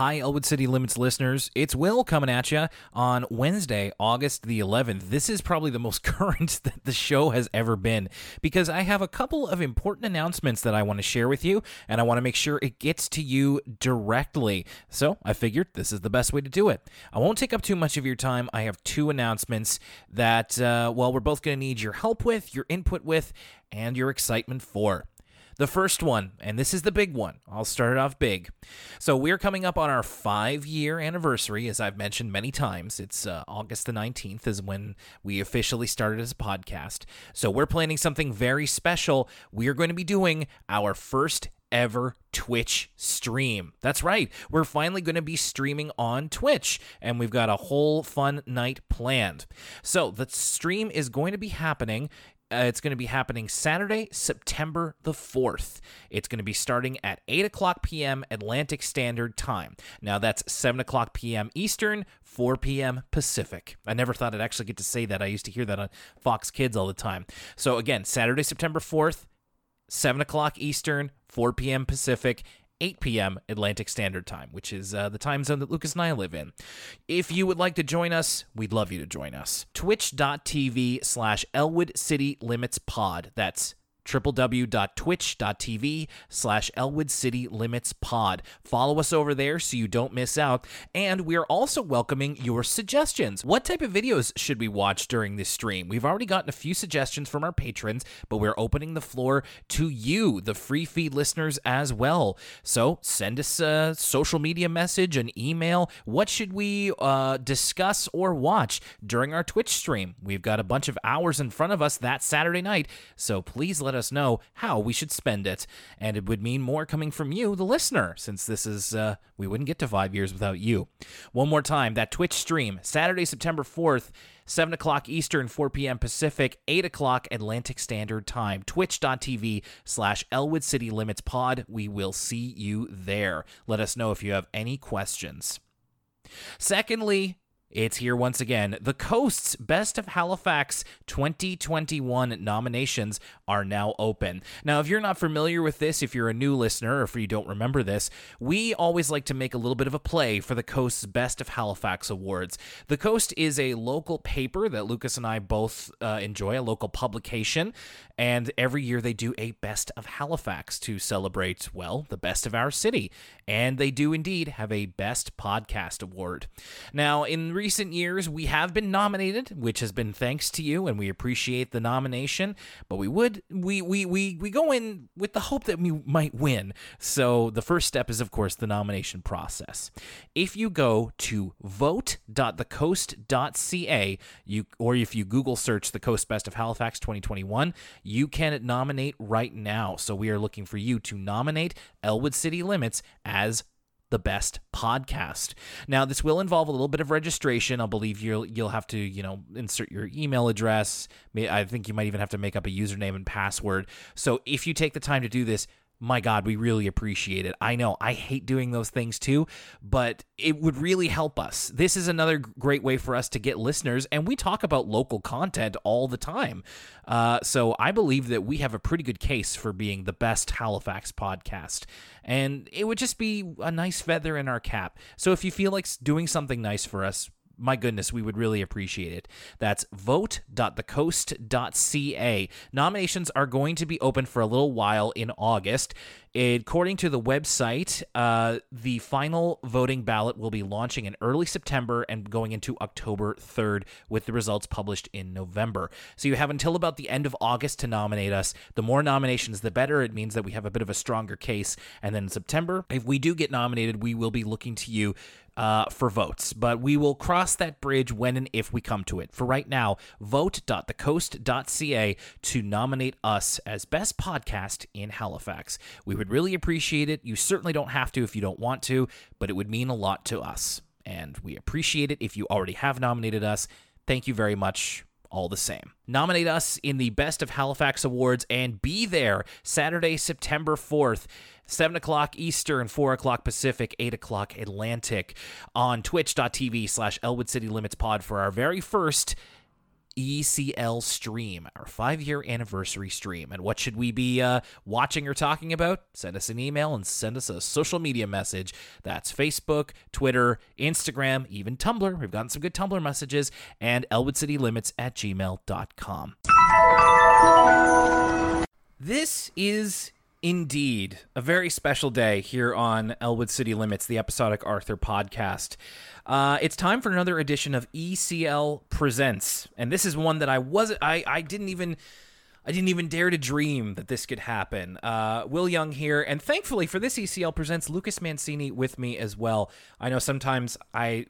Hi, Elwood City Limits listeners. It's Will coming at you on Wednesday, August the 11th. This is probably the most current that the show has ever been because I have a couple of important announcements that I want to share with you, and I want to make sure it gets to you directly. So I figured this is the best way to do it. I won't take up too much of your time. I have two announcements that, uh, well, we're both going to need your help with, your input with, and your excitement for. The first one, and this is the big one, I'll start it off big. So, we're coming up on our five year anniversary, as I've mentioned many times. It's uh, August the 19th, is when we officially started as a podcast. So, we're planning something very special. We are going to be doing our first ever Twitch stream. That's right. We're finally going to be streaming on Twitch, and we've got a whole fun night planned. So, the stream is going to be happening uh, it's going to be happening Saturday, September the 4th. It's going to be starting at 8 o'clock p.m. Atlantic Standard Time. Now, that's 7 o'clock p.m. Eastern, 4 p.m. Pacific. I never thought I'd actually get to say that. I used to hear that on Fox Kids all the time. So, again, Saturday, September 4th, 7 o'clock Eastern, 4 p.m. Pacific. 8 p.m. Atlantic Standard Time, which is uh, the time zone that Lucas and I live in. If you would like to join us, we'd love you to join us. Twitch.tv slash Elwood City Limits Pod. That's www.twitch.tv slash Elwood City Limits Pod. Follow us over there so you don't miss out. And we are also welcoming your suggestions. What type of videos should we watch during this stream? We've already gotten a few suggestions from our patrons, but we're opening the floor to you, the free feed listeners, as well. So send us a social media message, an email. What should we uh, discuss or watch during our Twitch stream? We've got a bunch of hours in front of us that Saturday night, so please let us know how we should spend it. And it would mean more coming from you, the listener, since this is, uh, we wouldn't get to five years without you. One more time, that Twitch stream, Saturday, September 4th. 7 o'clock Eastern, 4 p.m. Pacific, 8 o'clock Atlantic Standard Time. Twitch.tv slash Elwood City Limits Pod. We will see you there. Let us know if you have any questions. Secondly, it's here once again. The Coast's Best of Halifax 2021 nominations are now open. Now, if you're not familiar with this, if you're a new listener, or if you don't remember this, we always like to make a little bit of a play for the Coast's Best of Halifax Awards. The Coast is a local paper that Lucas and I both uh, enjoy, a local publication, and every year they do a Best of Halifax to celebrate, well, the best of our city. And they do indeed have a Best Podcast Award. Now, in recent years, we have been nominated, which has been thanks to you, and we appreciate the nomination. But we would we we we we go in with the hope that we might win. So the first step is, of course, the nomination process. If you go to vote.thecoast.ca, you or if you Google search the Coast Best of Halifax 2021, you can nominate right now. So we are looking for you to nominate Elwood City Limits as the best podcast. Now, this will involve a little bit of registration. I believe you'll you'll have to you know insert your email address. I think you might even have to make up a username and password. So if you take the time to do this, my God, we really appreciate it. I know I hate doing those things too, but it would really help us. This is another great way for us to get listeners, and we talk about local content all the time. Uh, so I believe that we have a pretty good case for being the best Halifax podcast, and it would just be a nice feather in our cap. So if you feel like doing something nice for us, my goodness, we would really appreciate it. That's vote.thecoast.ca. Nominations are going to be open for a little while in August. According to the website, uh, the final voting ballot will be launching in early September and going into October 3rd, with the results published in November. So you have until about the end of August to nominate us. The more nominations, the better. It means that we have a bit of a stronger case. And then in September, if we do get nominated, we will be looking to you uh, for votes, but we will cross that bridge when and if we come to it. For right now, vote.thecoast.ca to nominate us as best podcast in Halifax. We would really appreciate it. You certainly don't have to if you don't want to, but it would mean a lot to us. And we appreciate it if you already have nominated us. Thank you very much all the same. Nominate us in the Best of Halifax Awards and be there Saturday, September 4th. 7 o'clock Eastern, 4 o'clock Pacific, 8 o'clock Atlantic on twitch.tv slash Elwood City Limits Pod for our very first ECL stream, our five year anniversary stream. And what should we be uh, watching or talking about? Send us an email and send us a social media message. That's Facebook, Twitter, Instagram, even Tumblr. We've gotten some good Tumblr messages, and elwoodcitylimits at gmail.com. This is indeed a very special day here on Elwood City Limits, the episodic Arthur podcast. Uh, it's time for another edition of ECL Presents, and this is one that I was I I didn't even. I didn't even dare to dream that this could happen. Uh, Will Young here, and thankfully for this ECL presents Lucas Mancini with me as well. I know sometimes I,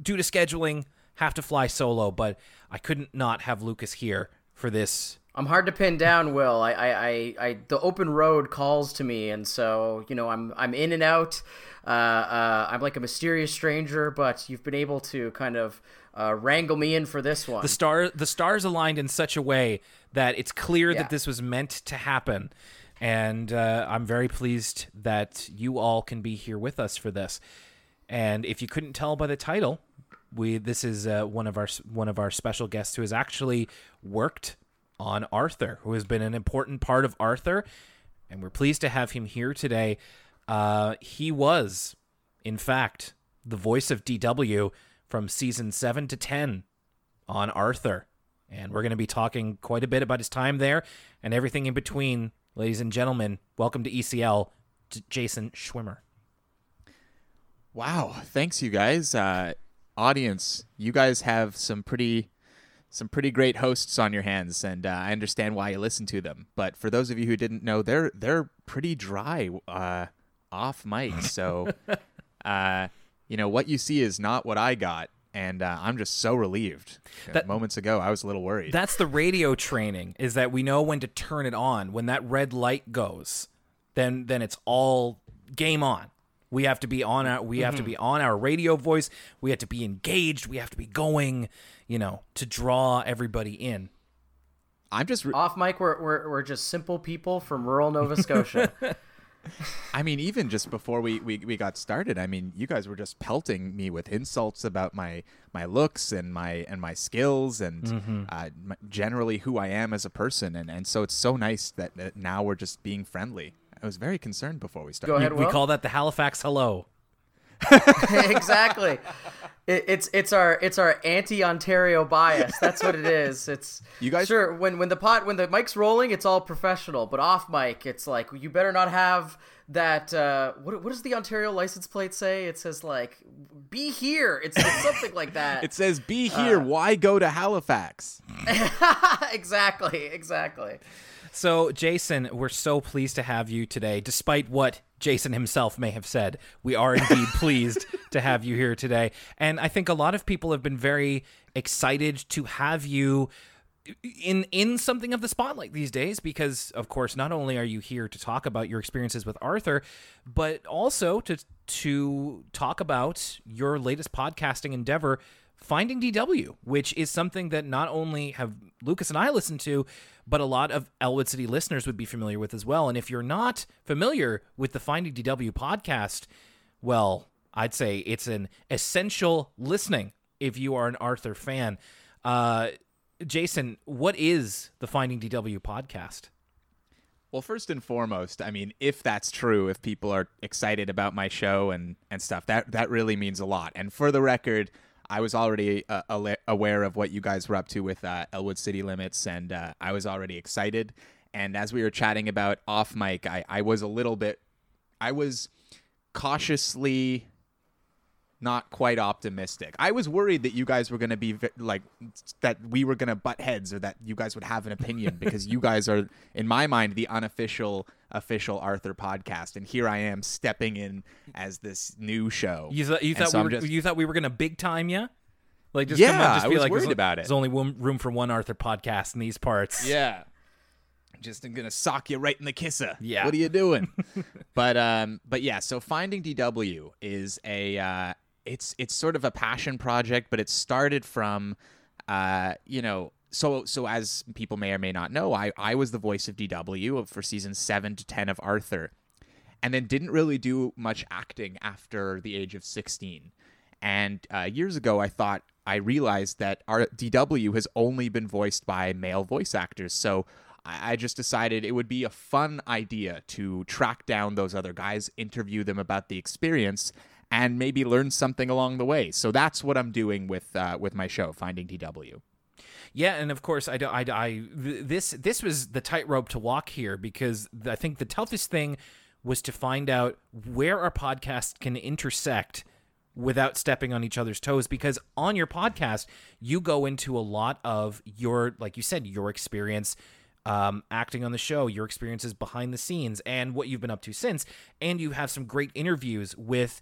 due to scheduling, have to fly solo, but I couldn't not have Lucas here for this I'm hard to pin down, Will. I, I, I, I, the open road calls to me, and so you know, I'm, I'm in and out. Uh, uh, I'm like a mysterious stranger, but you've been able to kind of uh, wrangle me in for this one. The star, the stars aligned in such a way that it's clear yeah. that this was meant to happen, and uh, I'm very pleased that you all can be here with us for this. And if you couldn't tell by the title, we this is uh, one of our one of our special guests who has actually worked on Arthur, who has been an important part of Arthur, and we're pleased to have him here today. Uh, he was, in fact, the voice of DW from season 7 to 10 on Arthur. And we're going to be talking quite a bit about his time there and everything in between. Ladies and gentlemen, welcome to ECL, Jason Schwimmer. Wow. Thanks, you guys. Uh, audience, you guys have some pretty some pretty great hosts on your hands, and uh, I understand why you listen to them. But for those of you who didn't know, they're they're pretty dry uh, off mic. So, uh, you know what you see is not what I got, and uh, I'm just so relieved. That, moments ago, I was a little worried. That's the radio training: is that we know when to turn it on. When that red light goes, then then it's all game on. We have to be on our we mm-hmm. have to mm-hmm. be on our radio voice. We have to be engaged. We have to be going you know, to draw everybody in. I'm just re- off mic. We're, we're we're just simple people from rural Nova Scotia. I mean, even just before we, we, we got started, I mean, you guys were just pelting me with insults about my, my looks and my and my skills and mm-hmm. uh, generally who I am as a person, and, and so it's so nice that, that now we're just being friendly. I was very concerned before we started. Go ahead, we, we call that the Halifax hello. exactly. It, it's it's our it's our anti Ontario bias. That's what it is. It's you guys sure when when the pot when the mic's rolling, it's all professional, but off mic, it's like you better not have that. Uh, what what does the Ontario license plate say? It says like "Be here." It's, it's something like that. It says "Be here." Uh, Why go to Halifax? exactly. Exactly. So, Jason, we're so pleased to have you today, despite what Jason himself may have said. We are indeed pleased to have you here today. And I think a lot of people have been very excited to have you in in something of the spotlight these days because of course not only are you here to talk about your experiences with Arthur but also to to talk about your latest podcasting endeavor Finding DW, which is something that not only have Lucas and I listened to, but a lot of Elwood City listeners would be familiar with as well. And if you're not familiar with the Finding DW podcast, well, I'd say it's an essential listening if you are an Arthur fan. Uh, Jason, what is the Finding DW podcast? Well, first and foremost, I mean, if that's true, if people are excited about my show and and stuff, that that really means a lot. And for the record, I was already uh, aware of what you guys were up to with uh, Elwood City Limits, and uh, I was already excited. And as we were chatting about off mic, I, I was a little bit, I was cautiously not quite optimistic. I was worried that you guys were going to be like that we were going to butt heads or that you guys would have an opinion because you guys are in my mind the unofficial official Arthur podcast and here I am stepping in as this new show. You thought you thought so we were, just, you thought we were going to big time you? Like just yeah, come on, just I was like worried about it. There's only room for one Arthur podcast in these parts. Yeah. Just I'm gonna sock you right in the kisser. Yeah. What are you doing? but um, but yeah. So finding DW is a uh, it's it's sort of a passion project, but it started from, uh, you know, so so as people may or may not know, I I was the voice of DW for season seven to ten of Arthur, and then didn't really do much acting after the age of sixteen. And uh, years ago, I thought I realized that our DW has only been voiced by male voice actors. So I, I just decided it would be a fun idea to track down those other guys, interview them about the experience, and maybe learn something along the way. So that's what I'm doing with uh, with my show, Finding DW. Yeah, and of course, I, do, I, I this this was the tightrope to walk here because I think the toughest thing was to find out where our podcast can intersect without stepping on each other's toes because on your podcast you go into a lot of your like you said your experience um, acting on the show your experiences behind the scenes and what you've been up to since and you have some great interviews with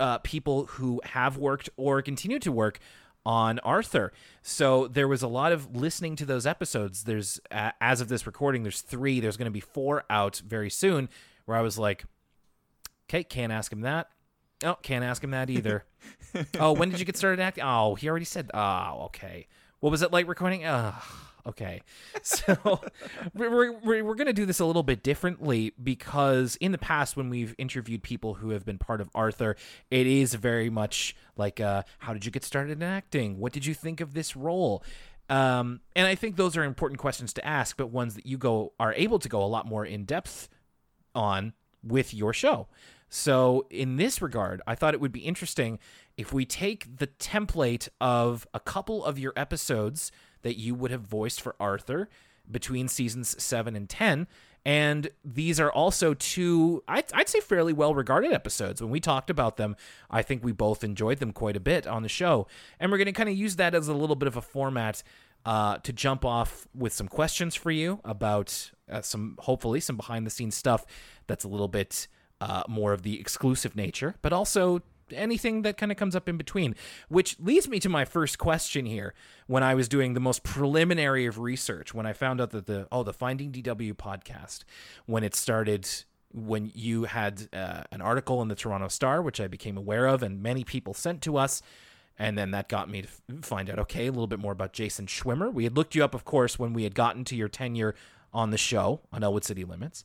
uh, people who have worked or continue to work on Arthur. So there was a lot of listening to those episodes. There's uh, as of this recording, there's three. There's going to be four out very soon. Where I was like, okay, can't ask him that. Oh, can't ask him that either. oh, when did you get started acting? Oh, he already said. Oh, okay. What was it like recording? Oh, okay. So we're, we're, we're going to do this a little bit differently because in the past, when we've interviewed people who have been part of Arthur, it is very much like, uh, how did you get started in acting? What did you think of this role? Um, and I think those are important questions to ask, but ones that you go are able to go a lot more in depth on with your show. So, in this regard, I thought it would be interesting if we take the template of a couple of your episodes that you would have voiced for Arthur between seasons 7 and 10. And these are also two, I'd, I'd say, fairly well regarded episodes. When we talked about them, I think we both enjoyed them quite a bit on the show. And we're going to kind of use that as a little bit of a format uh, to jump off with some questions for you about uh, some, hopefully, some behind the scenes stuff that's a little bit uh, more of the exclusive nature, but also anything that kind of comes up in between. Which leads me to my first question here. When I was doing the most preliminary of research, when I found out that the oh the Finding DW podcast, when it started. When you had uh, an article in the Toronto Star, which I became aware of, and many people sent to us, and then that got me to find out, okay, a little bit more about Jason Schwimmer. We had looked you up, of course, when we had gotten to your tenure on the show on Elwood City Limits.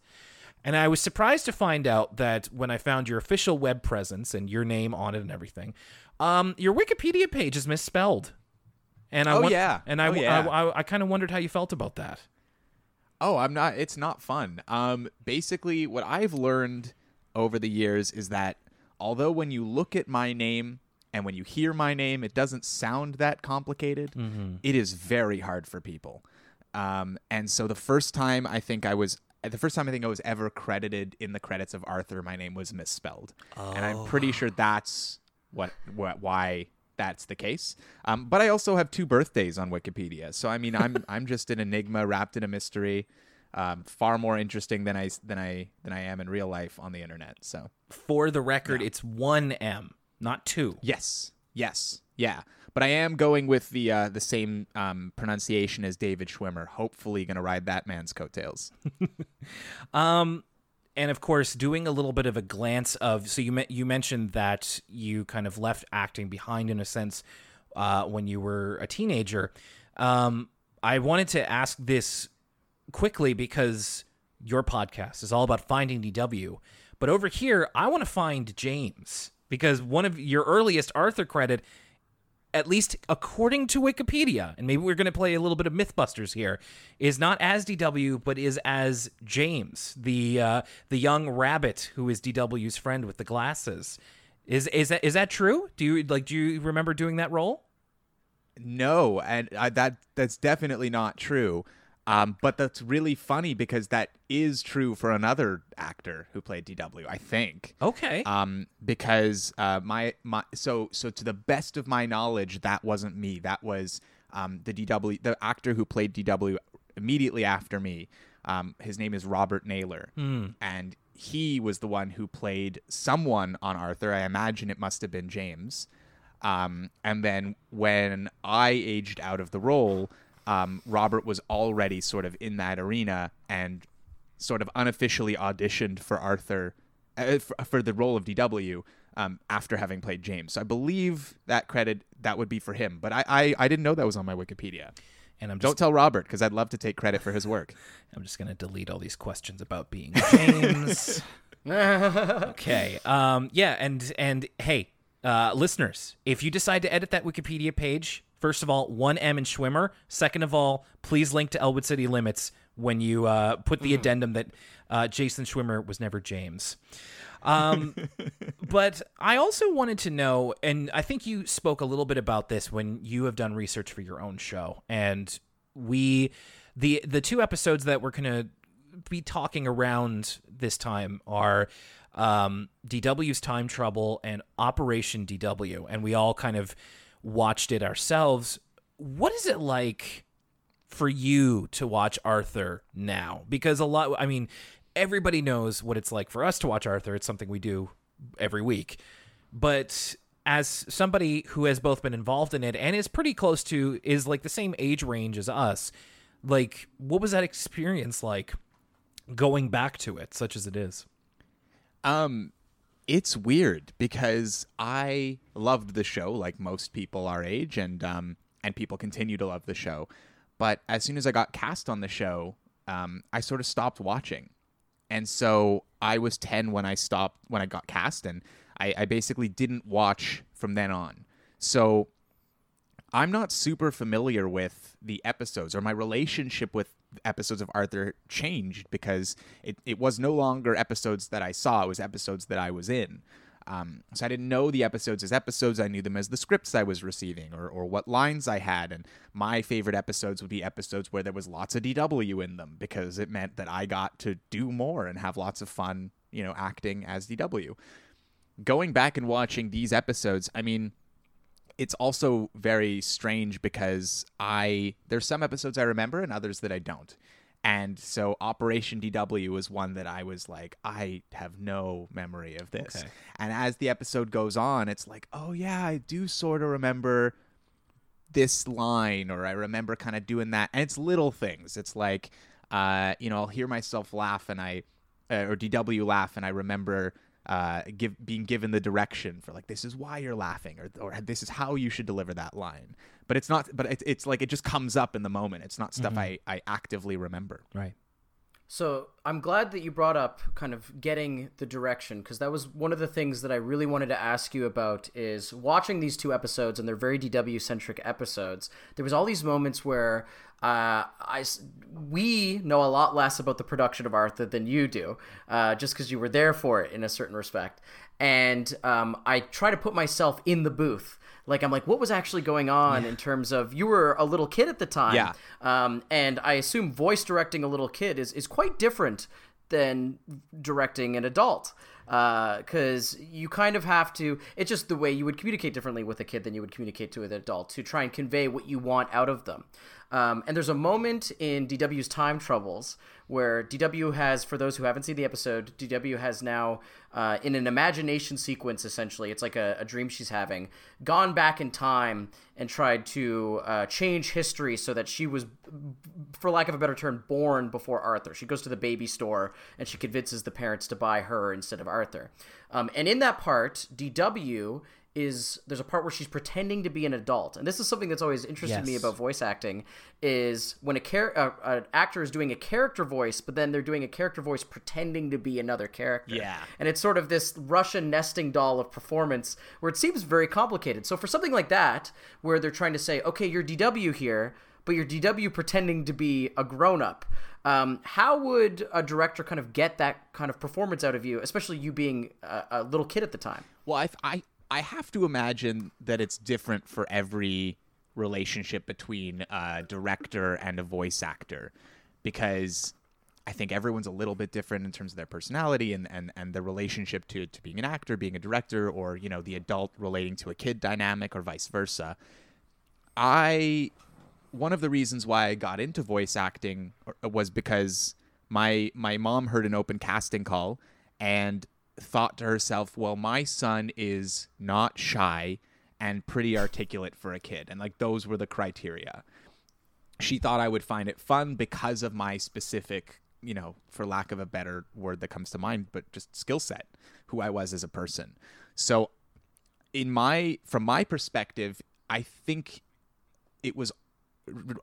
And I was surprised to find out that when I found your official web presence and your name on it and everything, um, your Wikipedia page is misspelled. And I Oh, yeah. and I Oh, yeah. I, I, I kind of wondered how you felt about that. Oh, I'm not. It's not fun. Um, basically, what I've learned over the years is that although when you look at my name and when you hear my name, it doesn't sound that complicated. it is very hard for people. Um, and so the first time I think I was, the first time I think I was ever credited in the credits of Arthur, my name was misspelled, and I'm pretty sure that's what, what why that's the case. Um, but I also have two birthdays on Wikipedia, so I mean, I'm I'm just an enigma wrapped in a mystery. Um, far more interesting than I than I than I am in real life on the internet. So For the record, it's one M, not two. yes, yes, yeah. But I am going with the uh, the same um, pronunciation as David Schwimmer. Hopefully, going to ride that man's coattails. Um, and of course, doing a little bit of a glance of so you you mentioned that you kind of left acting behind in a sense uh, when you were a teenager. Um, I wanted to ask this quickly because your podcast is all about finding DW, but over here I want to find James because one of your earliest Arthur credit at least according to Wikipedia, and maybe we're going to play a little bit of MythBusters here, is not as DW, but is as James, the uh, the young rabbit who is DW's friend with the glasses. Is is that is that true? Do you like? Do you remember doing that role? No, and I, that that's definitely not true. Um, but that's really funny because that is true for another actor who played DW. I think. Okay. um, because uh, my my so so to the best of my knowledge, that wasn't me. That was um, the DW, the actor who played DW immediately after me. Um, his name is Robert Naylor, and he was the one who played someone on Arthur. I imagine it must have been James. Um, and then when I aged out of the role, um, Robert was already sort of in that arena and sort of unofficially auditioned for Arthur uh, for, for the role of DW um, after having played James. So I believe that credit that would be for him, but I I, I didn't know that was on my Wikipedia. and I'm Don't tell Robert because I'd love to take credit for his work. I'm just gonna delete all these questions about being James. okay. Um. Yeah. And and hey, uh, listeners, if you decide to edit that Wikipedia page, first of all, one M in Schwimmer. Second of all, please link to Elwood City Limits when you uh, put the addendum that uh, Jason Schwimmer was never James. Um, but I also wanted to know, and I think you spoke a little bit about this when you have done research for your own show, and we the the two episodes that we're gonna be talking around this time are um, DW's Time Trouble and Operation DW, and we all kind of watched it ourselves. What is it like for you to watch Arthur now? Because a lot, I mean, everybody knows what it's like for us to watch Arthur. It's something we do every week. But as somebody who has both been involved in it and is pretty close to, is like the same age range as us, like, what was that experience like going back to it, such as it is? Um, it's weird because I loved the show like most people our age, and um, and people continue to love the show. But as soon as I got cast on the show, um, I sort of stopped watching, and so I was ten when I stopped when I got cast, and I, I basically didn't watch from then on. So I'm not super familiar with the episodes or my relationship with episodes of Arthur changed because it, it was no longer episodes that I saw, it was episodes that I was in. Um, so I didn't know the episodes as episodes. I knew them as the scripts I was receiving or, or what lines I had. And my favorite episodes would be episodes where there was lots of DW in them because it meant that I got to do more and have lots of fun, you know, acting as DW. Going back and watching these episodes, I mean, it's also very strange because I there's some episodes I remember and others that I don't. And so Operation DW was one that I was like, I have no memory of this. Okay. And as the episode goes on, it's like, oh yeah, I do sort of remember this line or I remember kind of doing that. And it's little things. It's like uh, you know, I'll hear myself laugh and I uh, or DW laugh and I remember uh, give being given the direction for like this is why you're laughing or or this is how you should deliver that line. But it's not. But it, it's like it just comes up in the moment. It's not stuff I I actively remember. Right. So I'm glad that you brought up kind of getting the direction because that was one of the things that I really wanted to ask you about is watching these two episodes and they're very DW centric episodes. There was all these moments where uh, I we know a lot less about the production of Arthur than you do, uh, just because you were there for it in a certain respect. And um, I try to put myself in the booth like I'm like, what was actually going on in terms of you were a little kid at the time, Yeah. Um, and I assume voice directing a little kid is is quite different than directing an adult because you kind of have to it's just the way you would communicate differently with a kid than you would communicate to an adult to try and convey what you want out of them um, and there's a moment in dw's time troubles where dw has for those who haven't seen the episode dw has now uh, in an imagination sequence essentially it's like a, a dream she's having gone back in time and tried to uh, change history so that she was for lack of a better term born before arthur. She goes to the baby store and she convinces the parents to buy her instead of arthur. Um, and in that part dw is there's a part where she's pretending to be an adult and this is something that's always interested me about voice acting is when a char- uh, an actor is doing a character voice but then they're doing a character voice pretending to be another character Yeah. and it's sort of this Russian nesting doll of performance where it seems very complicated. So for something like that, where they're trying to say, okay, you're DW here, but you're DW pretending to be a grown up. Um, how would a director kind of get that kind of performance out of you, especially you being a, a little kid at the time? Well, I, I I have to imagine that it's different for every relationship between a director and a voice actor, because I think everyone's a little bit different in terms of their personality and and and the relationship to to being an actor, being a director, or you know the adult relating to a kid dynamic, or vice versa. I one of the reasons why I got into voice acting uh, was because my my mom heard an open casting call and thought to herself, "Well, my son is not shy and pretty articulate for a kid." And like those were the criteria. She thought I would find it fun because of my specific, you know, for lack of a better word that comes to mind, but just skill set, who I was as a person. So in my from my perspective, I think it was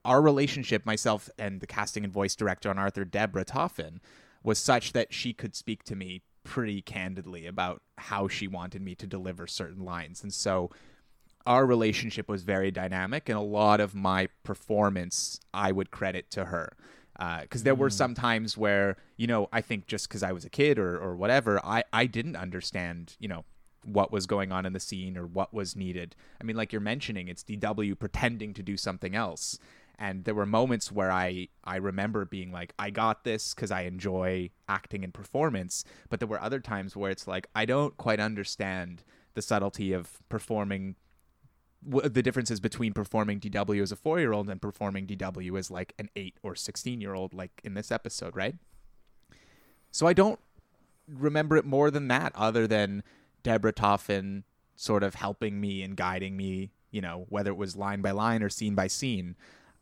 our relationship, myself and the casting and voice director on Arthur, Deborah Toffan, was such that she could speak to me pretty candidly about how she wanted me to deliver certain lines. And so our relationship was very dynamic, and a lot of my performance I would credit to her. Because uh, there were some times where, you know, I think just because I was a kid or, or whatever, I, I didn't understand, you know, what was going on in the scene or what was needed. I mean, like you're mentioning, it's DW pretending to do something else. And there were moments where I, I remember being like, I got this because I enjoy acting and performance. But there were other times where it's like, I don't quite understand the subtlety of performing the differences between performing DW as a four year old and performing DW as like an eight or 16 year old, like in this episode, right? So I don't remember it more than that, other than Deborah Toffan sort of helping me and guiding me, you know, whether it was line by line or scene by scene.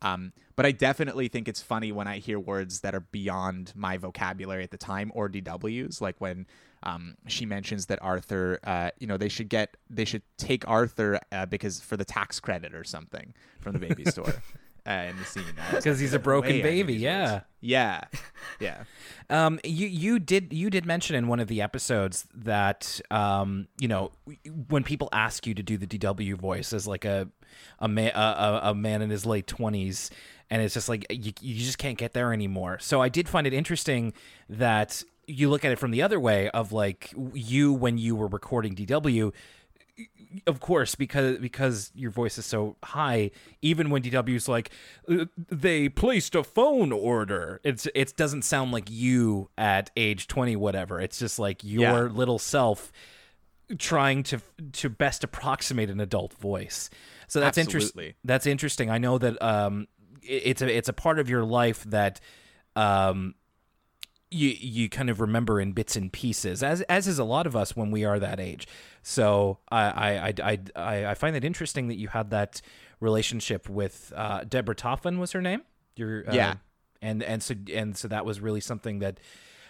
Um, but I definitely think it's funny when I hear words that are beyond my vocabulary at the time or DWs, like when um, she mentions that Arthur, uh, you know, they should get, they should take Arthur uh, because for the tax credit or something from the baby store. Uh, in the scene because he's a broken baby. Yeah, yeah, yeah. Um, you you did you did mention in one of the episodes that um, you know, when people ask you to do the DW voice as like a a man a, a man in his late twenties, and it's just like you you just can't get there anymore. So I did find it interesting that you look at it from the other way of like you when you were recording DW of course because because your voice is so high even when DW's like uh, they placed a phone order. It's it doesn't sound like you at age 20 whatever. It's just like your yeah. little self trying to to best approximate an adult voice. So that's interesting that's interesting. I know that um it's a it's a part of your life that um you you kind of remember in bits and pieces, as as is a lot of us when we are that age. So I I I I, I find it interesting that you had that relationship with uh, Deborah Toffan was her name. Your uh, yeah, and and so and so that was really something that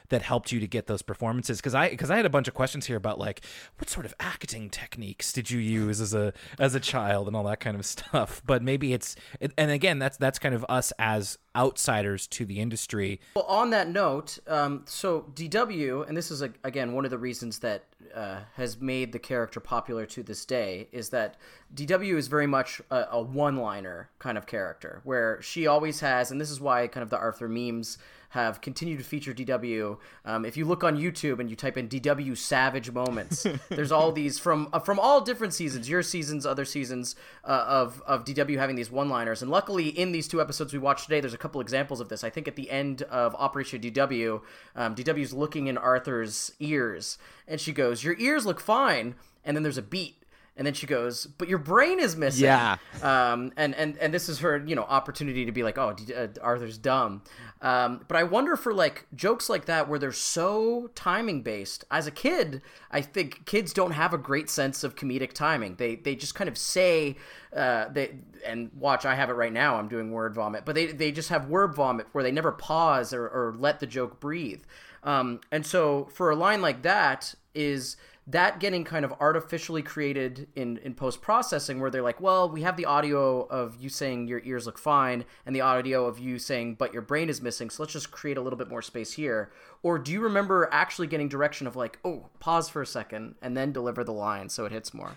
that helped you to get those performances? Because i because i had a bunch of questions here about like what sort of acting techniques did you use as a as a child and all that kind of stuff? But maybe it's and again that's that's kind of us as outsiders to the industry. Well on that note um, so dw and this is again one of the reasons that uh, has made the character popular to this day is that DW is very much a, a one liner kind of character where she always has, and this is why kind of the Arthur memes have continued to feature DW. Um, if you look on YouTube and you type in DW Savage moments, there's all these from uh, from all different seasons, your seasons, other seasons uh, of of DW having these one-liners. And luckily, in these two episodes we watched today, there's a couple examples of this. I think at the end of Operation DW, um, DW's looking in Arthur's ears, and she goes, "Your ears look fine." And then there's a beat and then she goes, "But your brain is missing." Yeah. Um, and and and this is her, you know, opportunity to be like, "Oh, uh, Arthur's dumb." Um, but I wonder for like jokes like that where they're so timing based. As a kid, I think kids don't have a great sense of comedic timing. They they just kind of say, uh, they and watch. I have it right now. I'm doing word vomit, but they they just have word vomit where they never pause or, or let the joke breathe. Um, and so for a line like that is that getting kind of artificially created in, in post processing where they're like, well, we have the audio of you saying your ears look fine and the audio of you saying, but your brain is missing. So let's just create a little bit more space here. Or do you remember actually getting direction of like, oh, pause for a second and then deliver the line so it hits more?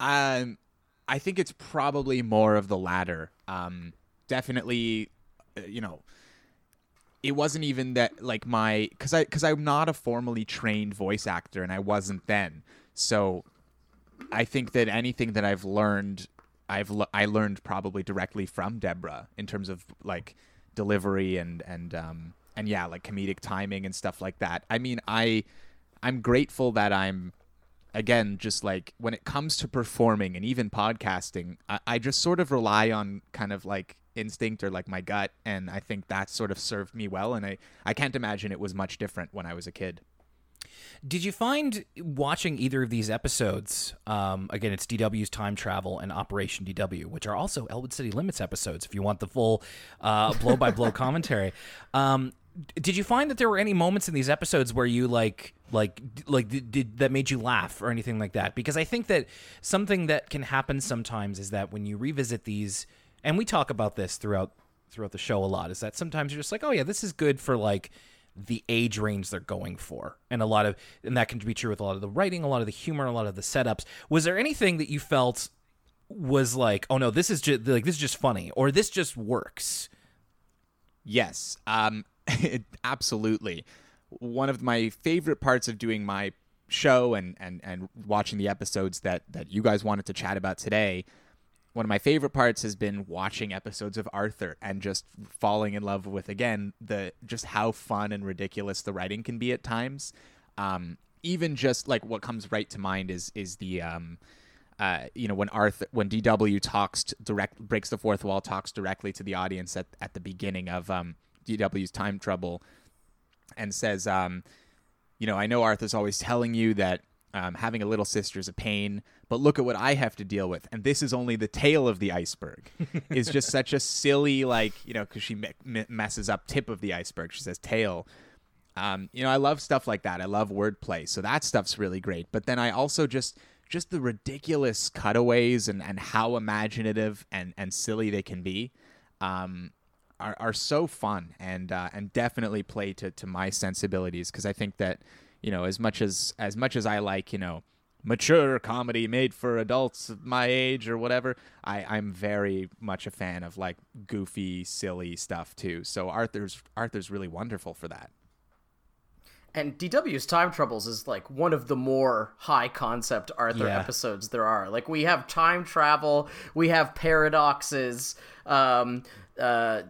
Um, I think it's probably more of the latter. Um, definitely, uh, you know, it wasn't even that like my because I because I'm not a formally trained voice actor and I wasn't then. So I think that anything that I've learned, I've I learned probably directly from Deborah in terms of like delivery and and um and yeah like comedic timing and stuff like that. I mean I I'm grateful that I'm again just like when it comes to performing and even podcasting I, I just sort of rely on kind of like instinct or like my gut and i think that sort of served me well and i i can't imagine it was much different when i was a kid. Did you find watching either of these episodes um, again it's dw's time travel and operation dw which are also elwood city limits episodes if you want the full uh, blow by blow commentary um, did you find that there were any moments in these episodes where you like like like did, did, that made you laugh or anything like that? Because i think that something that can happen sometimes is that when you revisit these and we talk about this throughout throughout the show a lot is that sometimes you're just like oh yeah this is good for like the age range they're going for, and a lot of and that can be true with a lot of the writing, a lot of the humor, a lot of the setups. Was there anything that you felt was like, oh no, this is just like this is just funny, or this just works? Yes, um, absolutely. One of my favorite parts of doing my show and, and, and watching the episodes that, that you guys wanted to chat about today, one of my favorite parts has been watching episodes of Arthur and just falling in love with again the just how fun and ridiculous the writing can be at times. Um, even just like what comes right to mind is is the um, uh, you know when Arthur when DW talks direct breaks the fourth wall talks directly to the audience at, at the beginning of um, DW's time trouble and says um, you know I know Arthur's always telling you that um, having a little sister is a pain but look at what I have to deal with. And this is only the tail of the iceberg. Is just such a silly like you know because she me- me- messes up tip of the iceberg. She says tail. Um, you know I love stuff like that. I love wordplay so that stuff's really great. But then I also just just the ridiculous cutaways and, and how imaginative and, and silly they can be um, are, are so fun and uh, and definitely play to, to my sensibilities because I think that you know as much as as much as I like you know mature comedy made for adults my age or whatever I, I'm very much a fan of like goofy silly stuff too so Arthur's Arthur's really wonderful for that and DW's Time Troubles is like one of the more high concept Arthur Yeah. episodes there are. Like we have time travel, we have paradoxes, um, uh,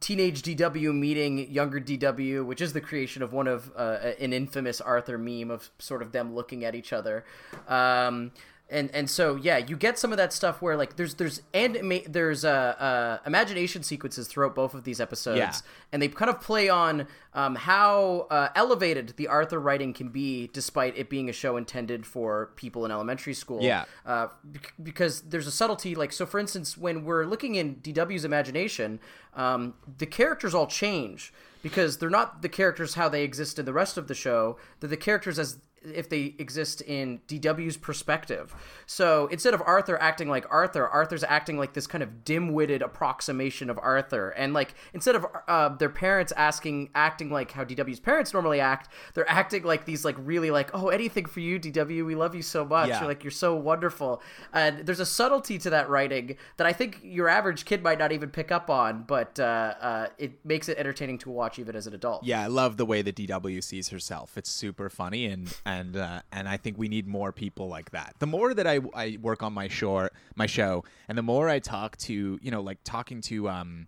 teenage DW meeting younger DW, which is the creation of one of uh, an infamous Arthur meme of sort of them looking at each other. Um, and and so yeah, you get some of that stuff where like there's there's anima- there's uh, uh, imagination sequences throughout both of these episodes, Yeah. and they kind of play on um, how uh, elevated the Arthur writing can be, despite it being a show intended for people in elementary school. Yeah. Uh, bec- because there's a subtlety, like so. For instance, when we're looking in DW's imagination, um, the characters all change because they're not the characters how they exist in the rest of the show. They're the characters as if they exist in DW's perspective. So instead of Arthur acting like Arthur, Arthur's acting like this kind of dim-witted approximation of Arthur. And like instead of uh, their parents asking acting like how DW's parents normally act, they're acting like these like really like oh anything for you DW, we love you so much. Yeah. You're like you're so wonderful. And there's a subtlety to that writing that I think your average kid might not even pick up on, but uh, uh, it makes it entertaining to watch even as an adult. Yeah, I love the way that DW sees herself. It's super funny, and and uh, and I think we need more people like that. The more that I, I work on my show, my show, and the more I talk to, you know, like talking to um,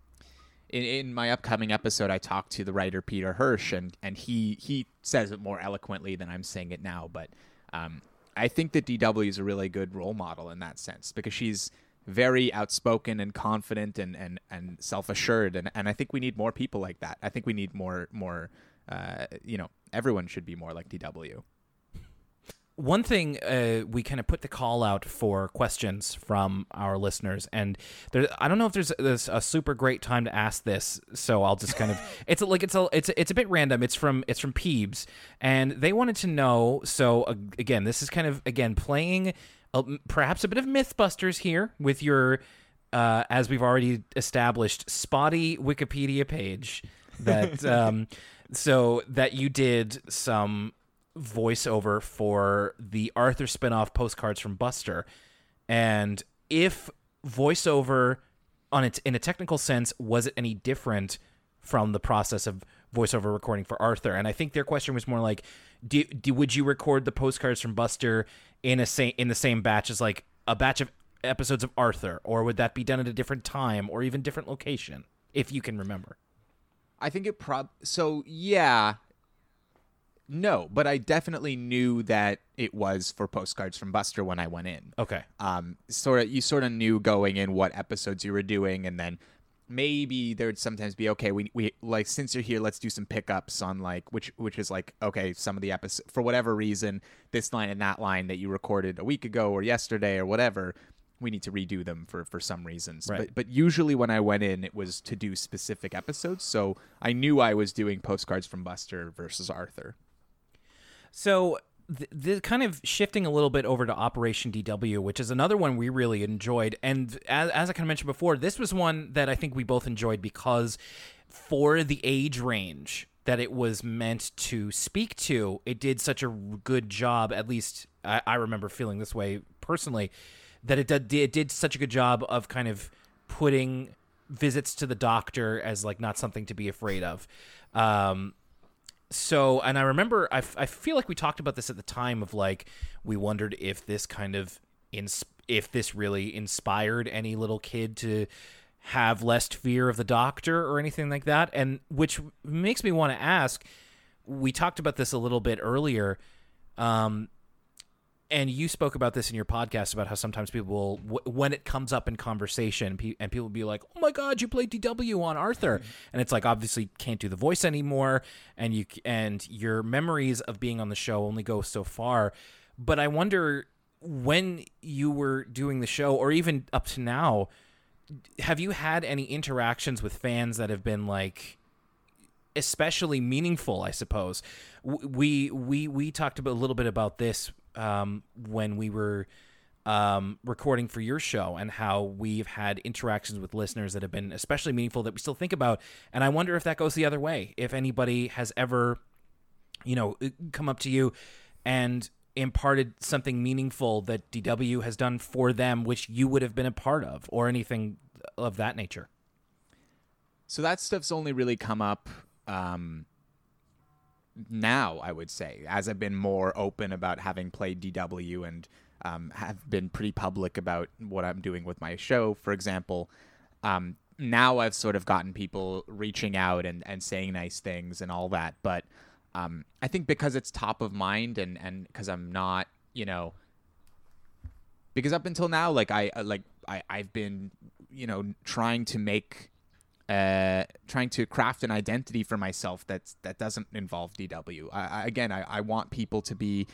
in, in my upcoming episode, I talked to the writer Peter Hirsch, and and he he says it more eloquently than I'm saying it now, but um, I think that DW is a really good role model in that sense because she's very outspoken and confident and and, and self assured, and and I think we need more people like that. I think we need more more. Uh, you know, everyone should be more like DW. One thing uh, we kind of put the call out for questions from our listeners and there i don't know if there's, there's a super great time to ask this so i'll just kind of it's a- like it's a it's a, it's a bit random. It's from it's from peebs and they wanted to know so uh, again this is kind of again playing uh, perhaps a bit of mythbusters here with your uh, as we've already established spotty wikipedia page that um, so that you did some voiceover for the Arthur spinoff postcards from Buster. And if voiceover on its in a technical sense was it any different from the process of voiceover recording for Arthur? And I think their question was more like do, do would you record the postcards from Buster in a same in the same batch as like a batch of episodes of Arthur or would that be done at a different time or even different location if you can remember? I think it prob so yeah. No, but I definitely knew that it was for postcards from Buster when I went in. Okay. Um, sort of, you sort of knew going in what episodes you were doing, and then maybe there would sometimes be okay. We we like since you're here, let's do some pickups on like which which is like okay, some of the episodes for whatever reason, this line and that line that you recorded a week ago or yesterday or whatever. We need to redo them for, for some reasons, Right. but but usually when I went in, it was to do specific episodes. So I knew I was doing postcards from Buster versus Arthur. So the, the kind of shifting a little bit over to Operation DW, which is another one we really enjoyed, and as, as I kind of mentioned before, this was one that I think we both enjoyed because for the age range that it was meant to speak to, it did such a good job. At least I, I remember feeling this way personally, that it did it did such a good job of kind of putting visits to the doctor as like not something to be afraid of. Um, so, and I remember I, f- I feel like we talked about this at the time of like we wondered if this kind of ins- if this really inspired any little kid to have less fear of the doctor or anything like that. And which makes me want to ask we talked about this a little bit earlier um and you spoke about this in your podcast about how sometimes people will w- when it comes up in conversation pe- and people will be like oh my god you played dw on arthur. And it's like obviously can't do the voice anymore and you and your memories of being on the show only go so far. But i wonder when you were doing the show or even up to now have you had any interactions with fans that have been like especially meaningful i suppose? We we we talked a little bit about this um, when we were um, recording for your show and how we've had interactions with listeners that have been especially meaningful that we still think about. And i wonder if that goes the other way if anybody has ever you know come up to you and imparted something meaningful that dw has done for them which you would have been a part of or anything of that nature. So that stuff's only really come up um, now, I would say, as I've been more open about having played DW and um, have been pretty public about what I'm doing with my show, for example. Um, now I've sort of gotten people reaching out and, and saying nice things and all that. But um, I think because it's top of mind and and because I'm not, you know, because up until now, like I like I I've been, you know, trying to make uh, trying to craft an identity for myself that's that doesn't involve DW. I, I, again, I, I want people to be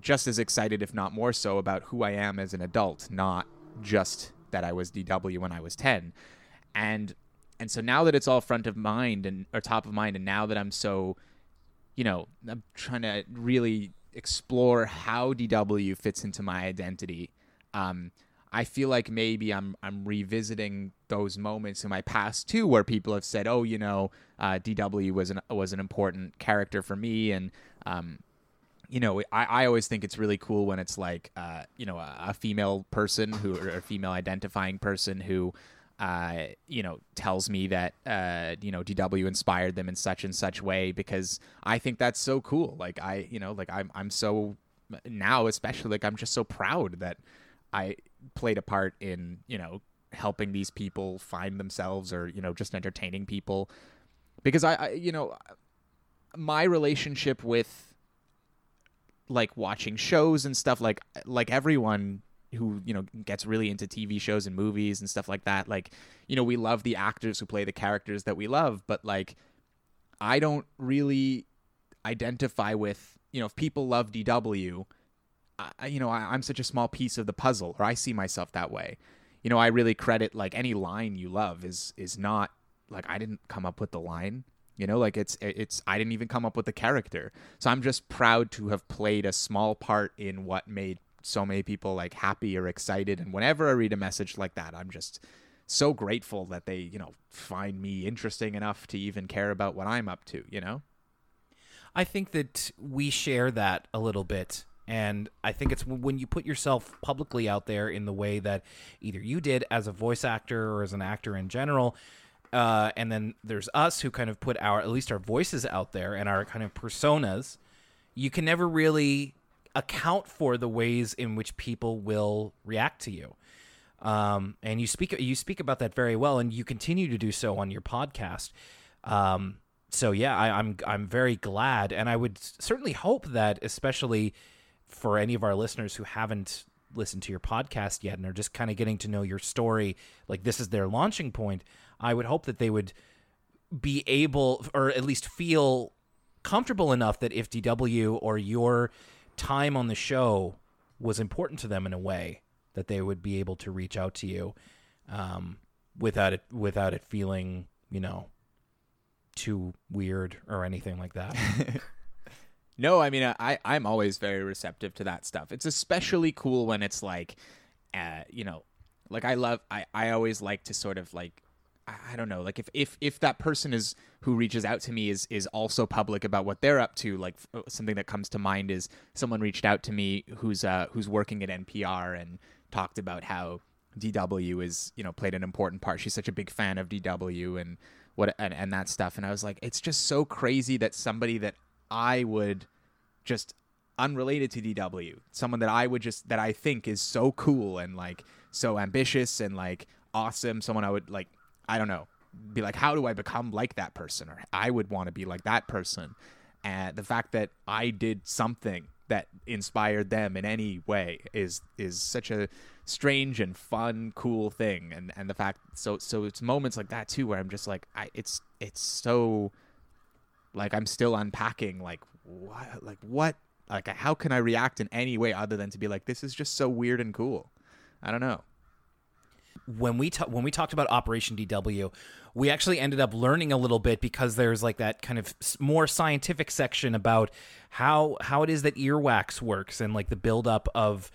just as excited, if not more so, about who I am as an adult, not just that I was DW when I was ten. And and so now that it's all front of mind and or top of mind, and now that I'm so, you know, I'm trying to really explore how DW fits into my identity. Um, I feel like maybe I'm I'm revisiting those moments in my past too, where people have said, "Oh, you know, uh, DW was an was an important character for me," and um, you know, I, I always think it's really cool when it's like, uh, you know, a, a female person who or a female identifying person who, uh, you know, tells me that, uh, you know, DW inspired them in such and such way because I think that's so cool. Like I, you know, like I'm I'm so now especially like I'm just so proud that I played a part in, you know, helping these people find themselves or, you know, just entertaining people. Because I, I you know, my relationship with like watching shows and stuff like like everyone who you know gets really into TV shows and movies and stuff like that like you know we love the actors who play the characters that we love but like I don't really identify with you know if people love DW I, you know I, I'm such a small piece of the puzzle or I see myself that way. You know I really credit like any line you love is is not like I didn't come up with the line. You know like it's it's i didn't even come up with the character. So i'm just proud to have played a small part in what made so many people like happy or excited. And whenever i read a message like that i'm just so grateful that they you know find me interesting enough to even care about what i'm up to you know? I think that we share that a little bit. And I think it's when you put yourself publicly out there in the way that either you did as a voice actor or as an actor in general, uh, and then there's us who kind of put our at least our voices out there and our kind of personas. You can never really account for the ways in which people will react to you. Um, and you speak you speak about that very well, and you continue to do so on your podcast. Um, so yeah, I, I'm I'm very glad, and I would certainly hope that, especially for any of our listeners who haven't listened to your podcast yet and are just kind of getting to know your story, like this is their launching point. I would hope that they would be able, or at least feel comfortable enough that if DW or your time on the show was important to them in a way, that they would be able to reach out to you um, without it without it feeling, you know, too weird or anything like that. No, I mean, I I'm always very receptive to that stuff. It's especially cool when it's like, uh, you know, like I love I I always like to sort of like I don't know, like if if if that person is who reaches out to me is is also public about what they're up to, like uh, something that comes to mind is someone reached out to me who's uh who's working at NPR and talked about how DW is you know played an important part. She's such a big fan of DW and what and, and that stuff. And I was like, it's just so crazy that somebody that I would just unrelated to DW, someone that I would just that I think is so cool and like so ambitious and like awesome, someone I would like I don't know, be like how do I become like that person or I would want to be like that person. And the fact that I did something that inspired them in any way is is such a strange and fun cool thing and and the fact so so it's moments like that too where I'm just like I it's it's so like I'm still unpacking like what like what like how can I react in any way other than to be like this is just so weird and cool. I don't know. When we ta- when we talked about Operation DW, we actually ended up learning a little bit because there's like that kind of more scientific section about how how it is that earwax works and like the buildup of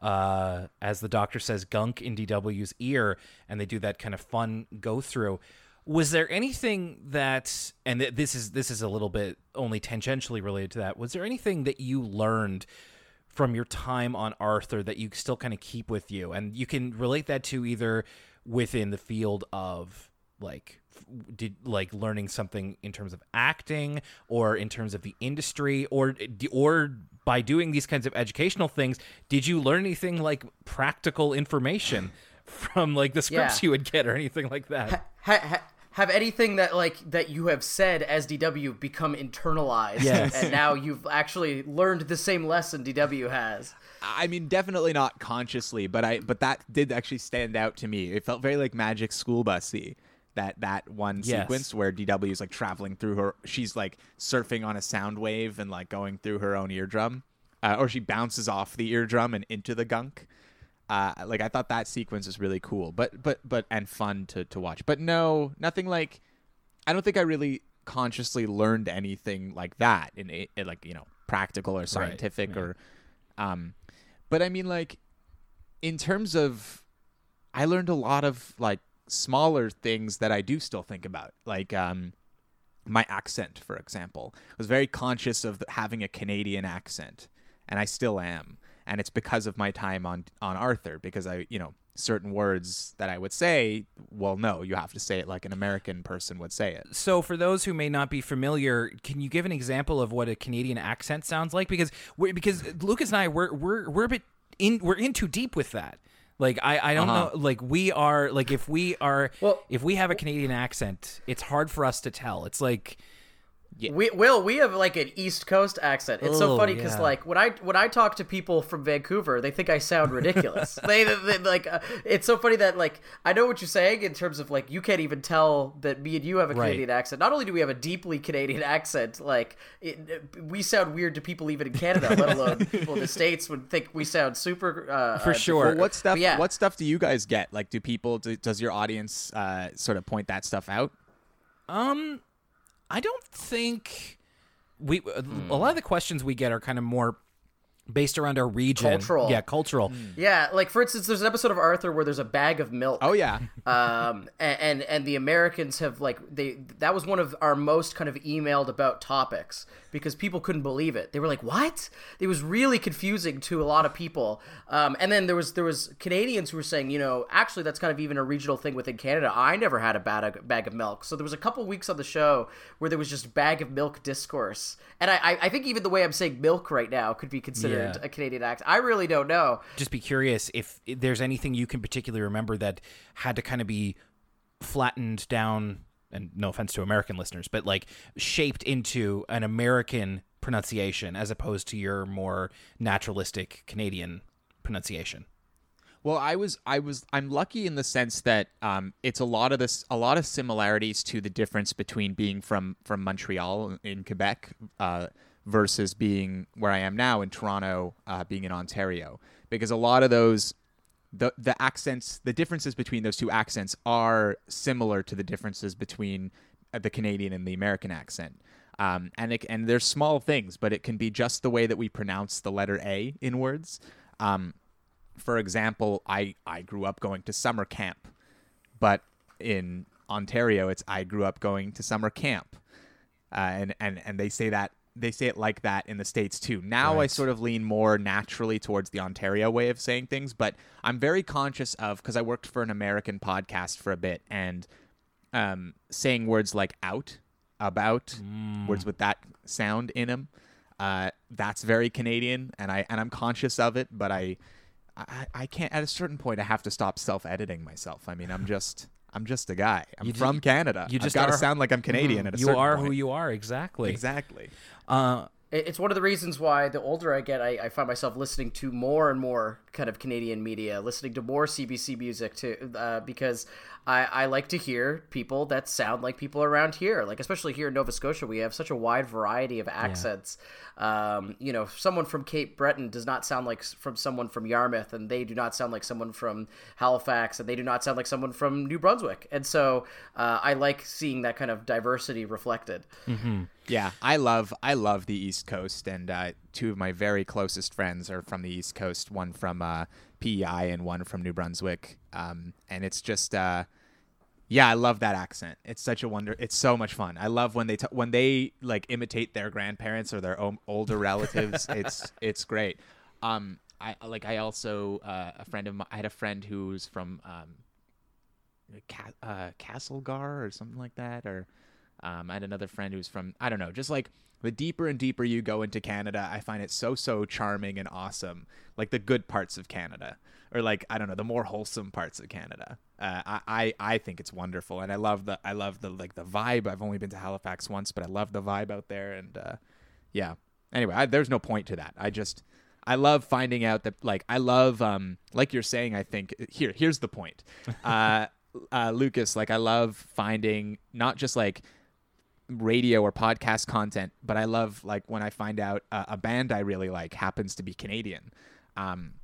uh, as the doctor says, gunk in DW's ear, and they do that kind of fun go through was there anything that and th- this is this is a little bit only tangentially related to that was there anything that you learned from your time on arthur that you still kind of keep with you and you can relate that to either within the field of like did like learning something in terms of acting or in terms of the industry or or by doing these kinds of educational things did you learn anything like practical information from like the scripts yeah. you would get or anything like that ha, ha, have anything that like that you have said as DW become internalized yes. and now you've actually learned the same lesson DW has. I mean definitely not consciously, but I but that did actually stand out to me. It felt very like Magic School Busy. That that one yes. sequence where DW is like traveling through her she's like surfing on a sound wave and like going through her own eardrum. Uh, or she bounces off the eardrum and into the gunk. Uh, like I thought that sequence was really cool, but but but and fun to to watch. But no, nothing like. I don't think I really consciously learned anything like that in it, like you know practical or scientific right, or, um, but I mean like, in terms of, I learned a lot of like smaller things that I do still think about, like um, my accent, for example. I was very conscious of having a Canadian accent, and I still am and it's because of my time on on Arthur because I you know certain words that I would say well no you have to say it like an American person would say it. So for those who may not be familiar, can you give an example of what a Canadian accent sounds like because we because Lucas and I we're we're we're a bit in we're in too deep with that. Like I, I don't uh-huh. know like we are like if we are well, if we have a Canadian accent, it's hard for us to tell. It's like yeah. We Will we have like an East Coast accent. It's oh, so funny because yeah. like when I when I talk to people from Vancouver, they think I sound ridiculous. they, they, they, like uh, it's so funny that like I know what you're saying in terms of like you can't even tell that me and you have a Canadian right. accent. Not only do we have a deeply Canadian accent, like it, we sound weird to people even in Canada, let alone people in the states would think we sound super. Uh, For uh, sure. Well, what stuff? Yeah. What stuff do you guys get? Like, do people? Do, does your audience uh, sort of point that stuff out? Um, I don't think we hmm. a lot of the questions we get are kind of more based around our region. Cultural. Yeah, cultural. Mm. Yeah, like for instance, there's an episode of Arthur where there's a bag of milk. Oh yeah. um, and, and, and the Americans have like they that was one of our most kind of emailed about topics because people couldn't believe it. They were like, "What?" It was really confusing to a lot of people. Um, and then there was there was Canadians who were saying, you know, actually that's kind of even a regional thing within Canada. I never had a bag bag of milk. So there was a couple weeks on the show where there was just bag of milk discourse. And I I think even the way I'm saying milk right now could be considered yeah. a Canadian accent. I really don't know. Just be curious if there's anything you can particularly remember that had to kind of be flattened down and no offense to American listeners, but like shaped into an American pronunciation as opposed to your more naturalistic Canadian pronunciation. Well, I was I was I'm lucky in the sense that um, it's a lot of this a lot of similarities to the difference between being from from Montreal in Quebec uh, versus being where I am now in Toronto, uh, being in Ontario, because a lot of those the the accents the differences between those two accents are similar to the differences between uh, the Canadian and the American accent. Um, and it, and there's small things, but it can be just the way that we pronounce the letter A in words. Um, for example, I I grew up going to summer camp, but in Ontario, it's I grew up going to summer camp, uh, and and and they say that they say it like that in the states too. Now I sort of lean more naturally towards the Ontario way of saying things, but I'm very conscious of because I worked for an American podcast for a bit and um, saying words like out, about, words with that sound in them. Uh, that's very Canadian, and I and I'm conscious of it, but I, I, I can't. At a certain point, I have to stop self-editing myself. I mean, I'm just, I'm just a guy. I'm You ju- from Canada. you just got to sound like I'm Canadian. At a certain You certain are point. who you are, exactly. exactly. Uh, It's one of the reasons why the older I get, I, I find myself listening to more and more kind of Canadian media, listening to more CBC music too, uh, because I, I like to hear people that sound like people around here. Like especially here in Nova Scotia, we have such a wide variety of accents. Um, you know, someone from Cape Breton does not sound like from someone from Yarmouth, and they do not sound like someone from Halifax, and they do not sound like someone from New Brunswick. And so uh, I like seeing that kind of diversity reflected. Yeah, I love I love the East Coast, and uh, two of my very closest friends are from the East Coast. One from uh, PEI and one from New Brunswick. Um, and it's just, uh, yeah, I love that accent. It's such a wonder. It's so much fun. I love when they t- when they like imitate their grandparents or their own older relatives. it's it's great. Um, I like I also uh, a friend of mine. I had a friend who's from um, Ca- uh, Castlegar or something like that, or um, I had another friend who's from I don't know, just like the deeper and deeper you go into Canada, I find it so so charming and awesome. Like the good parts of Canada, or like I don't know, the more wholesome parts of Canada. Uh, I, I I think it's wonderful, and I love the I love the like the vibe. I've only been to Halifax once, but I love the vibe out there, and uh, yeah. Anyway, I, there's no point to that. I just I love finding out that like I love um like you're saying. I think here here's the point. Uh, uh, Lucas, like I love finding not just like radio or podcast content, but I love like when I find out a band I really like happens to be Canadian. Um,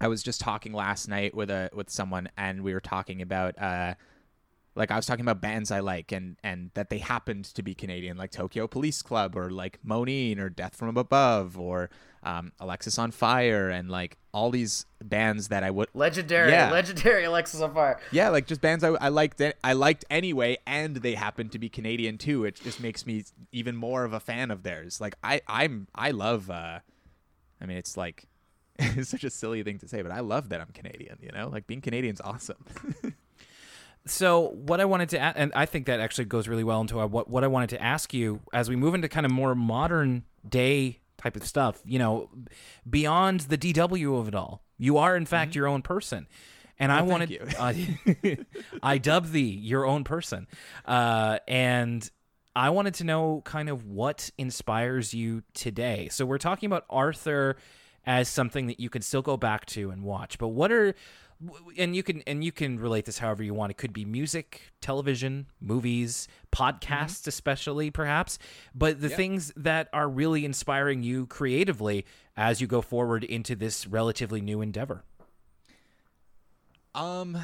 I was just talking last night with a with someone, and we were talking about uh, like I was talking about bands I like, and and that they happened to be Canadian, like Tokyo Police Club, or like Moneen or Death from Above, or um, Alexisonfire, and like all these bands that I would Legendary, Yeah. legendary Alexisonfire. yeah, like just bands I, I liked. I liked anyway, and they happen to be Canadian too. It just makes me even more of a fan of theirs. Like I, I'm, I love. uh I mean, it's like it's such a silly thing to say, but I love that I'm Canadian. You know, like being Canadian's awesome. So what I wanted to, and I think that actually goes really well into uh, what what I wanted to ask you as we move into kind of more modern day type of stuff. You know, beyond the DW of it all, you are in fact your own person, and I wanted, uh, I dub thee your own person, uh, and I wanted to know kind of what inspires you today. So we're talking about Arthur as something that you can still go back to and watch, but what are and you can and you can relate this however you want. It could be music, television, movies, podcasts, especially perhaps. But the things that are really inspiring you creatively as you go forward into this relatively new endeavor. Um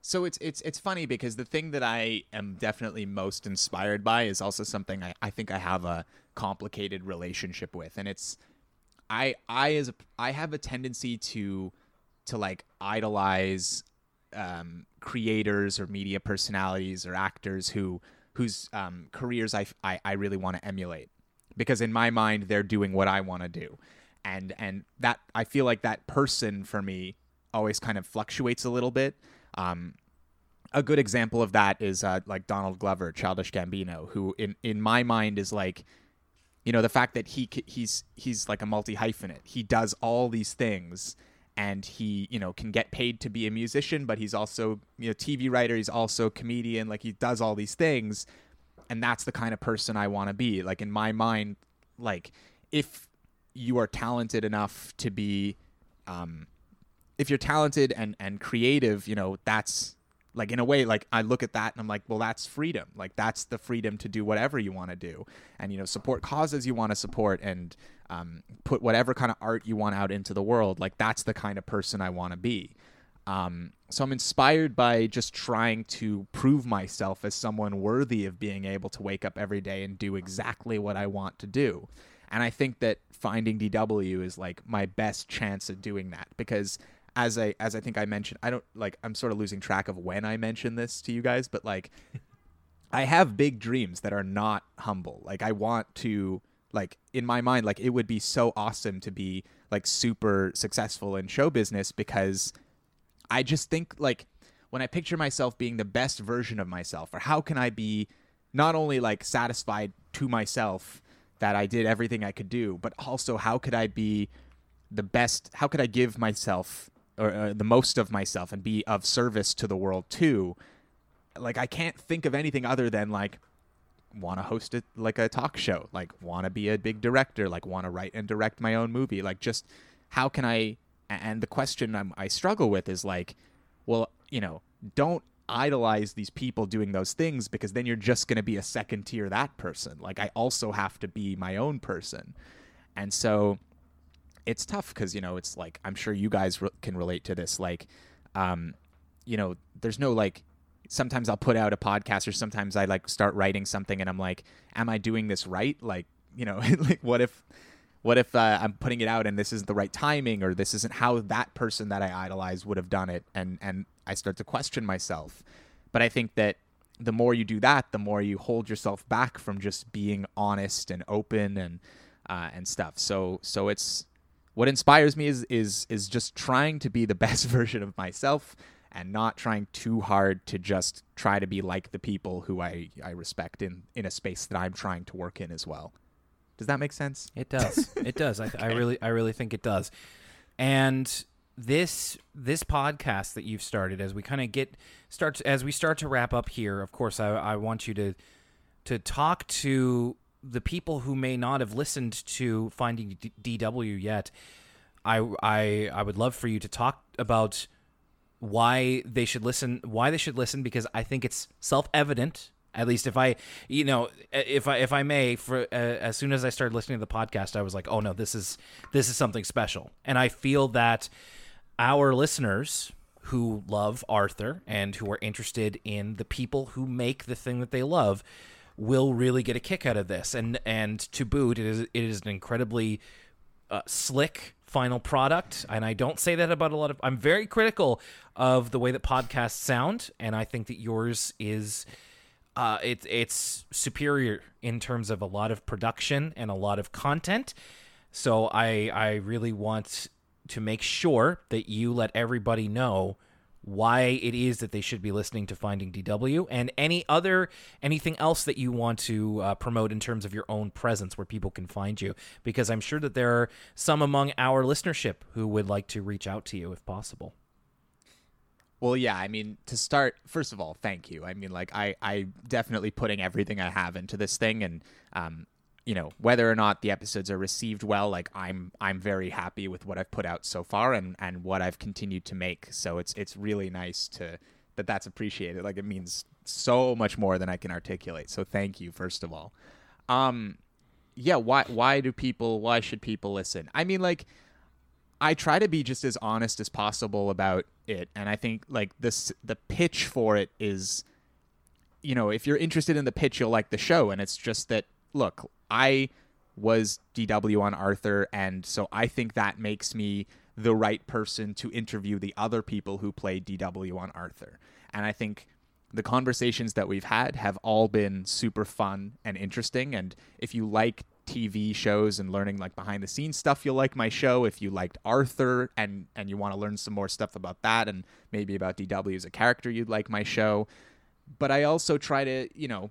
so it's it's it's funny because the thing that I am definitely most inspired by is also something I, I think I have a complicated relationship with and it's I I as a I have a tendency to to like idolize um, creators or media personalities or actors who whose um, careers I, I, I really want to emulate. Because in my mind they're doing what I want to do. And and that I feel like that person for me always kind of fluctuates a little bit. Um, a good example of that is uh, like Donald Glover Childish Gambino who in in my mind is like you know the fact that he he's he's like a multi hyphenate he does all these things and he you know can get paid to be a musician but he's also you know tv writer he's also comedian like he does all these things. And that's the kind of person i want to be. Like in my mind like if you are talented enough to be um if you're talented and and creative you know that's like in a way like i look at that and i'm like well that's freedom. Like that's the freedom to do whatever you want to do. And you know support causes you want to support and um, put whatever kind of art you want out into the world like that's the kind of person i want to be um, so i'm inspired by just trying to prove myself as someone worthy of being able to wake up every day and do exactly what i want to do and i think that finding dw is like my best chance at doing that because as I as I think I mentioned, I don't like I'm sort of losing track of when I mentioned this to you guys, but like I have big dreams that are not humble. Like I want to like in my mind like it would be so awesome to be like super successful in show business because I just think like when I picture myself being the best version of myself or how can I be not only like satisfied to myself that I did everything I could do, but also how could I be the best how could I give myself or uh, the most of myself and be of service to the world too? Like I can't think of anything other than like want to host it like a talk show, like want to be a big director, like want to write and direct my own movie, like just how can I? And the question I'm, I struggle with is like, well, you know, don't idolize these people doing those things because then you're just going to be a second tier that person. Like I also have to be my own person, and so it's tough because you know it's like I'm sure you guys re- can relate to this. Like, um, you know, there's no like sometimes I'll put out a podcast or sometimes I like start writing something and I'm like, am I doing this right? Like, you know, like what if what if uh, I'm putting it out and this isn't the right timing or this isn't how that person that I idolize would have done it and and I start to question myself. But I think that the more you do that, the more you hold yourself back from just being honest and open and uh, and stuff. So so it's what inspires me is is is just trying to be the best version of myself and not trying too hard to just try to be like the people who I, I respect in, in a space that I'm trying to work in as well. Does that make sense? It does. it does. I, okay. I really I really think it does. And this this podcast that you've started as we kind of get start as we start to wrap up here, of course I, I want you to to talk to the people who may not have listened to Finding D- DW yet. I I I would love for you to talk about why they should listen why they should listen because I think it's self-evident. At least if I you know if I if I may for uh, as soon as I started listening to the podcast I was like oh no this is this is something special. And I feel that our listeners who love Arthur and who are interested in the people who make the thing that they love will really get a kick out of this. And and to boot it is it is an incredibly uh, slick final product. And I don't say that about a lot of. I'm very critical of the way that podcasts sound, and I think that yours is. Uh, it, it's superior in terms of a lot of production and a lot of content. So I I really want to make sure that you let everybody know why it is that they should be listening to Finding DW and any other anything else that you want to uh, promote in terms of your own presence where people can find you because I'm sure that there are some among our listenership who would like to reach out to you if possible. Well, yeah, I mean, to start, first of all, thank you. I mean, like, I, I definitely putting everything I have into this thing, and um, you know whether or not the episodes are received well like i'm i'm very happy with what i've put out so far and and what i've continued to make. So it's it's really nice to that that's appreciated. Like it means so much more than i can articulate. So thank you first of all. Um yeah why why do people why should people listen? I mean like i try to be just as honest as possible about it. And i think like this the pitch for it is you know if you're interested in the pitch you'll like the show. And it's just that look I was DW on Arthur, and so I think that makes me the right person to interview the other people who played DW on Arthur. And I think the conversations that we've had have all been super fun and interesting. And if you like TV shows and learning like behind the scenes stuff, you'll like my show. If you liked Arthur and and you want to learn some more stuff about that and maybe about DW as a character, you'd like my show. But I also try to, you know,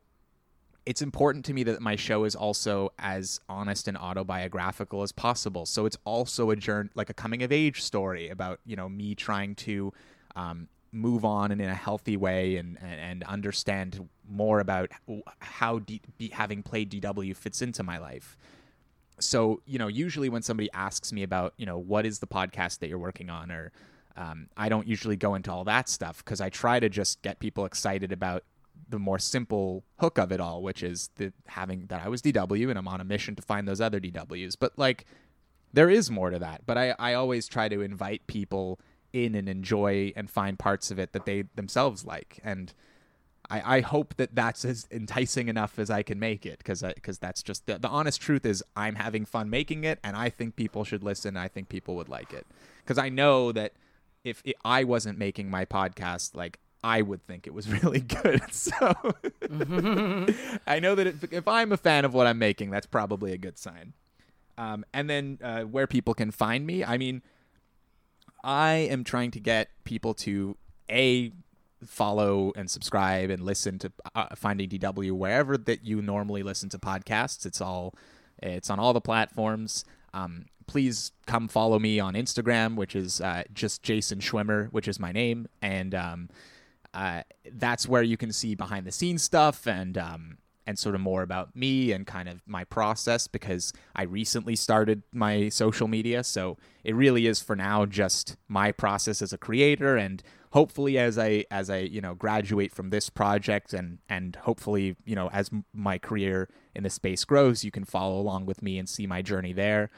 it's important to me that my show is also as honest and autobiographical as possible. So it's also a journey, like a coming of age story about you know me trying to um, move on and in a healthy way and, and, and understand more about how D, having played DW fits into my life. So you know, usually when somebody asks me about you know what is the podcast that you're working on or um, I don't usually go into all that stuff because I try to just get people excited about the more simple hook of it all, which is the having that I was DW and I'm on a mission to find those other DWs. But like there is more to that. But I, I always try to invite people in and enjoy and find parts of it that they themselves like. And I, I hope that that's as enticing enough as I can make it because because that's just the, the honest truth is I'm having fun making it and I think people should listen. I think people would like it because I know that if it, I wasn't making my podcast, like I would think it was really good. So I know that if, if, I'm a fan of what I'm making, that's probably a good sign. Um, and then uh, where people can find me, I mean, I am trying to get people to a follow and subscribe and listen to uh, Finding DW wherever that you normally listen to podcasts. It's all it's on all the platforms. Um, please come follow me on Instagram, which is uh, just Jason Szwimmer, which is my name, and um, that's where you can see behind the scenes stuff and um, and sort of more about me and kind of my process because I recently started my social media, so it really is for now just my process as a creator and hopefully as I as I you know graduate from this project and and hopefully you know as my career in the space grows, you can follow along with me and see my journey there.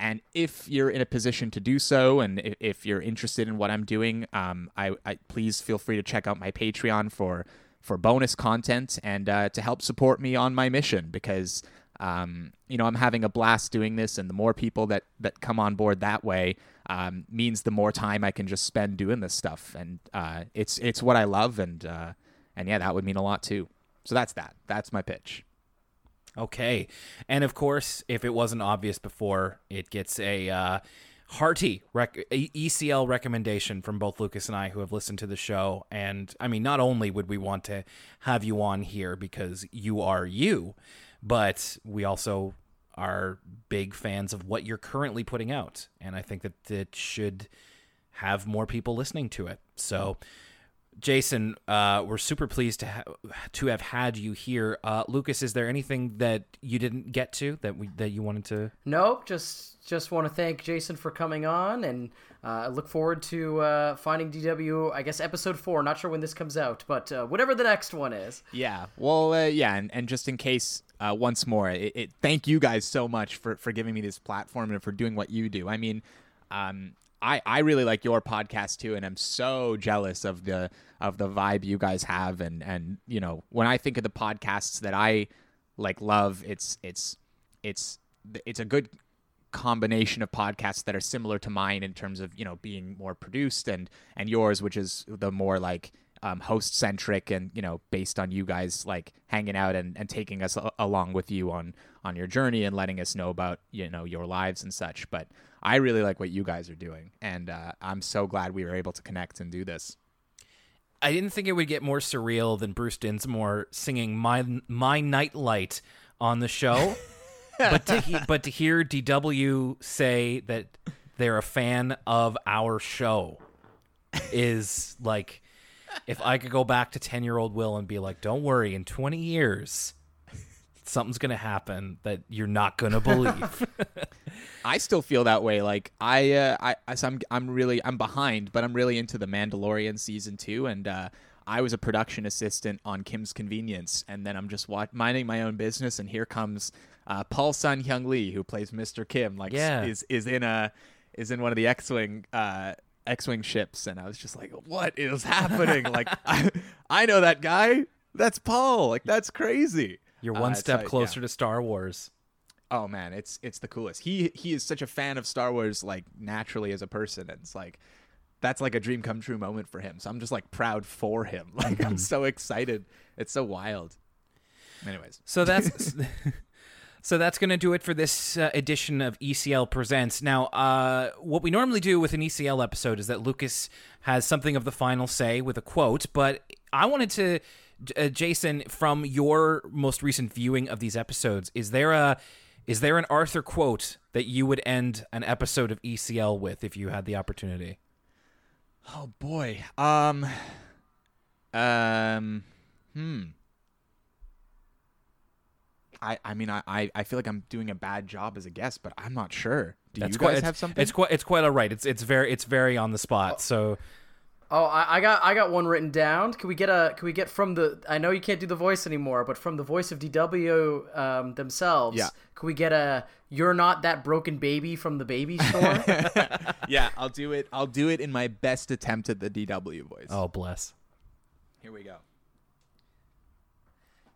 And if you're in a position to do so, and if you're interested in what I'm doing, um, I, I, please feel free to check out my Patreon for for bonus content and uh, to help support me on my mission because um, you know I'm having a blast doing this, and the more people that that come on board that way um, means the more time I can just spend doing this stuff, and uh, it's it's what I love, and uh, and yeah, that would mean a lot too. So that's that. That's my pitch. Okay. And of course, if it wasn't obvious before, it gets a uh, hearty rec- ECL recommendation from both Lucas and I who have listened to the show. And I mean, not only would we want to have you on here because you are you, but we also are big fans of what you're currently putting out. And I think that it should have more people listening to it. So. Jason, uh, we're super pleased to ha- to have had you here. Uh, Lucas, is there anything that you didn't get to that we that you wanted to? Nope. Just just want to thank Jason for coming on, and uh, look forward to uh, finding DW. I guess episode four. Not sure when this comes out, but uh, whatever the next one is. Yeah. Well, uh, yeah, and, and just in case, uh, once more, it, it, thank you guys so much for for giving me this platform and for doing what you do. I mean, um, I, I really like your podcast too, and I'm so jealous of the of the vibe you guys have. And and you know, when I think of the podcasts that I like love, it's it's it's it's a good combination of podcasts that are similar to mine in terms of you know being more produced and and yours, which is the more like um, host centric and you know based on you guys like hanging out and, and taking us a- along with you on on your journey and letting us know about you know your lives and such but I really like what you guys are doing, and uh, I'm so glad we were able to connect and do this. I didn't think it would get more surreal than Bruce Dinsmore singing "My My Nightlight" on the show, but to he, but to hear DW say that they're a fan of our show is like if I could go back to ten year old Will and be like, "Don't worry, in twenty years." something's gonna happen that you're not gonna believe. I still feel that way. Like I, uh, I, I'm, I'm really, I'm behind, but I'm really into the Mandalorian season two, and uh, I was a production assistant on Kim's Convenience, and then I'm just watch- minding my own business, and here comes uh, Paul Sun Hyung Lee, who plays Mr. Kim, like yeah. is is in a is in one of the X-wing. Uh, X-wing ships, and I was just like, "What is happening?" like, I, I know that guy. That's Paul. Like, that's crazy. You're one uh, step closer yeah. to Star Wars. Oh man, it's it's the coolest. He he is such a fan of Star Wars, like naturally as a person, and it's like that's like a dream come true moment for him. So I'm just like proud for him. Like mm-hmm. I'm so excited. It's so wild. Anyways, so that's so that's going to do it for this uh, edition of ECL Presents. Now, uh, what we normally do with an ECL episode is that Lucas has something of the final say with a quote, but I wanted to uh, Jason, from your most recent viewing of these episodes, is there a is there an Arthur quote that you would end an episode of ECL with if you had the opportunity? Oh boy. Um um hmm. I, I mean I, I feel like I'm doing a bad job as a guest, but I'm not sure. Do That's you guys quite, have something? It's quite it's quite all right. It's it's very it's very on the spot. So Oh, I, I, got I got one written down. Can we get a can we get from the I know you can't do the voice anymore, but from the voice of DW um, themselves, yeah. can we get a you're not that broken baby from the baby store? yeah, I'll do it. I'll do it in my best attempt at the DW voice. Oh, bless. Here we go.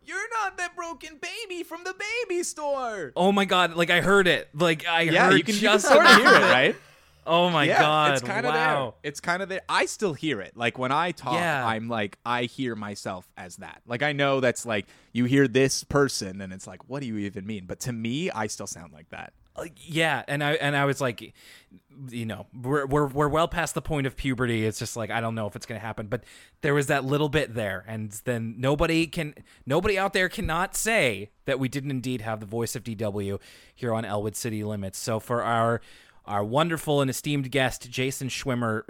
You're not that broken baby from the baby store. Oh my god, like I heard it. Like I yeah, heard you can just sort of hear it, right? Oh my yeah, god! it's kind of wow. there. It's kind of there. I still hear it. Like when I talk, Yeah. I'm like I hear myself as that. Like I know that's like you hear this person, and it's like, what do you even mean? But to me, I still sound like that. Uh, yeah, and I and I was like, you know, we're we're we're well past the point of puberty. It's just like I don't know if it's gonna happen, but there was that little bit there, and then nobody can nobody out there cannot say that we didn't indeed have the voice of DW here on Elwood City Limits. So for our our wonderful and esteemed guest Jason Szwimmer,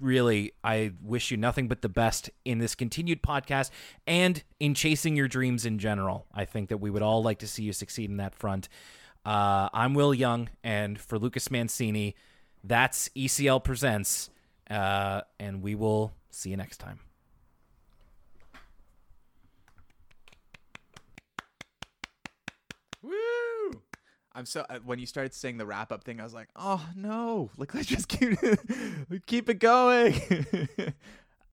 really, I wish you nothing but the best in this continued podcast and in chasing your dreams in general. I think that we would all like to see you succeed in that front. Uh, I'm Will Young, and for Lucas Mancini, that's ECL Presents, uh, and we will see you next time. Woo! I'm so uh, when you started saying the wrap up thing, I was like, oh no! Like let's just keep keep it going.